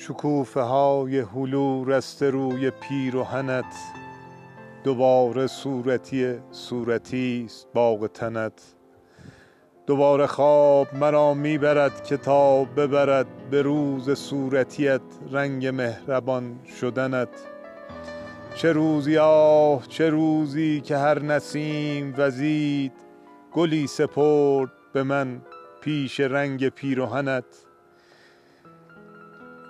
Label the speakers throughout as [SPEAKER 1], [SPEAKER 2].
[SPEAKER 1] شکوفه های هلو رسته روی پیرهنت دوباره صورتی صورتی است باغ تنت. دوباره خواب مرا می برد که تا ببرد به روز صورتیت رنگ مهربان شدنت. چه روزی آه چه روزی که هر نسیم وزید گلی سپرد به من پیش رنگ پیرهنت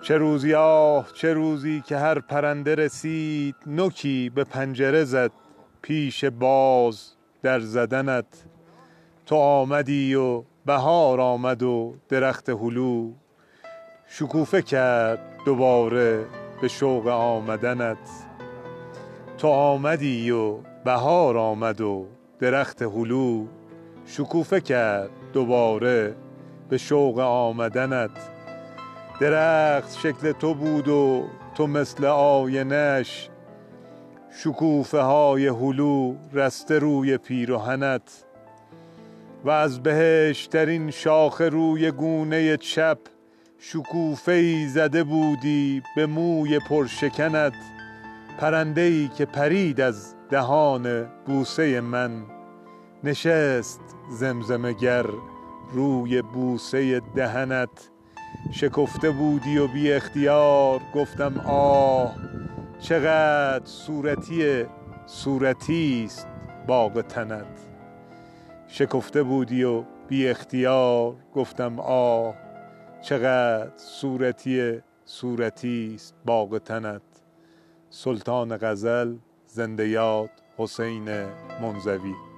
[SPEAKER 1] چه روزی آه چه روزی که هر پرنده رسید نوکی به پنجره زد پیش باز در زدنت. تو آمدی و بهار آمد و درخت هلو. شکوفه کرد دوباره به شوق آمدنت. تو آمدی و بهار آمد و درخت هلو. شکوفه کرد دوباره به شوق آمدنت. درخت شکل تو بود و تو مثل آینش. شکوفه های هلو رسته روی پیرهنت. و از بهشترین شاخه روی گونه چپ شکوفه ای زده بودی به موی پرشکنت. پرنده ای که پرید از دهان بوسه من. نشست زمزمه گر روی بوسه دهنت. شکفته بودی و بی اختیار گفتم آه چقدر صورتی صورتی است باغ تنت. شکفته بودی و بی اختیار گفتم آه چقدر صورتی صورتی است باغ تنت. سلطان غزل زنده یاد حسین منزوی.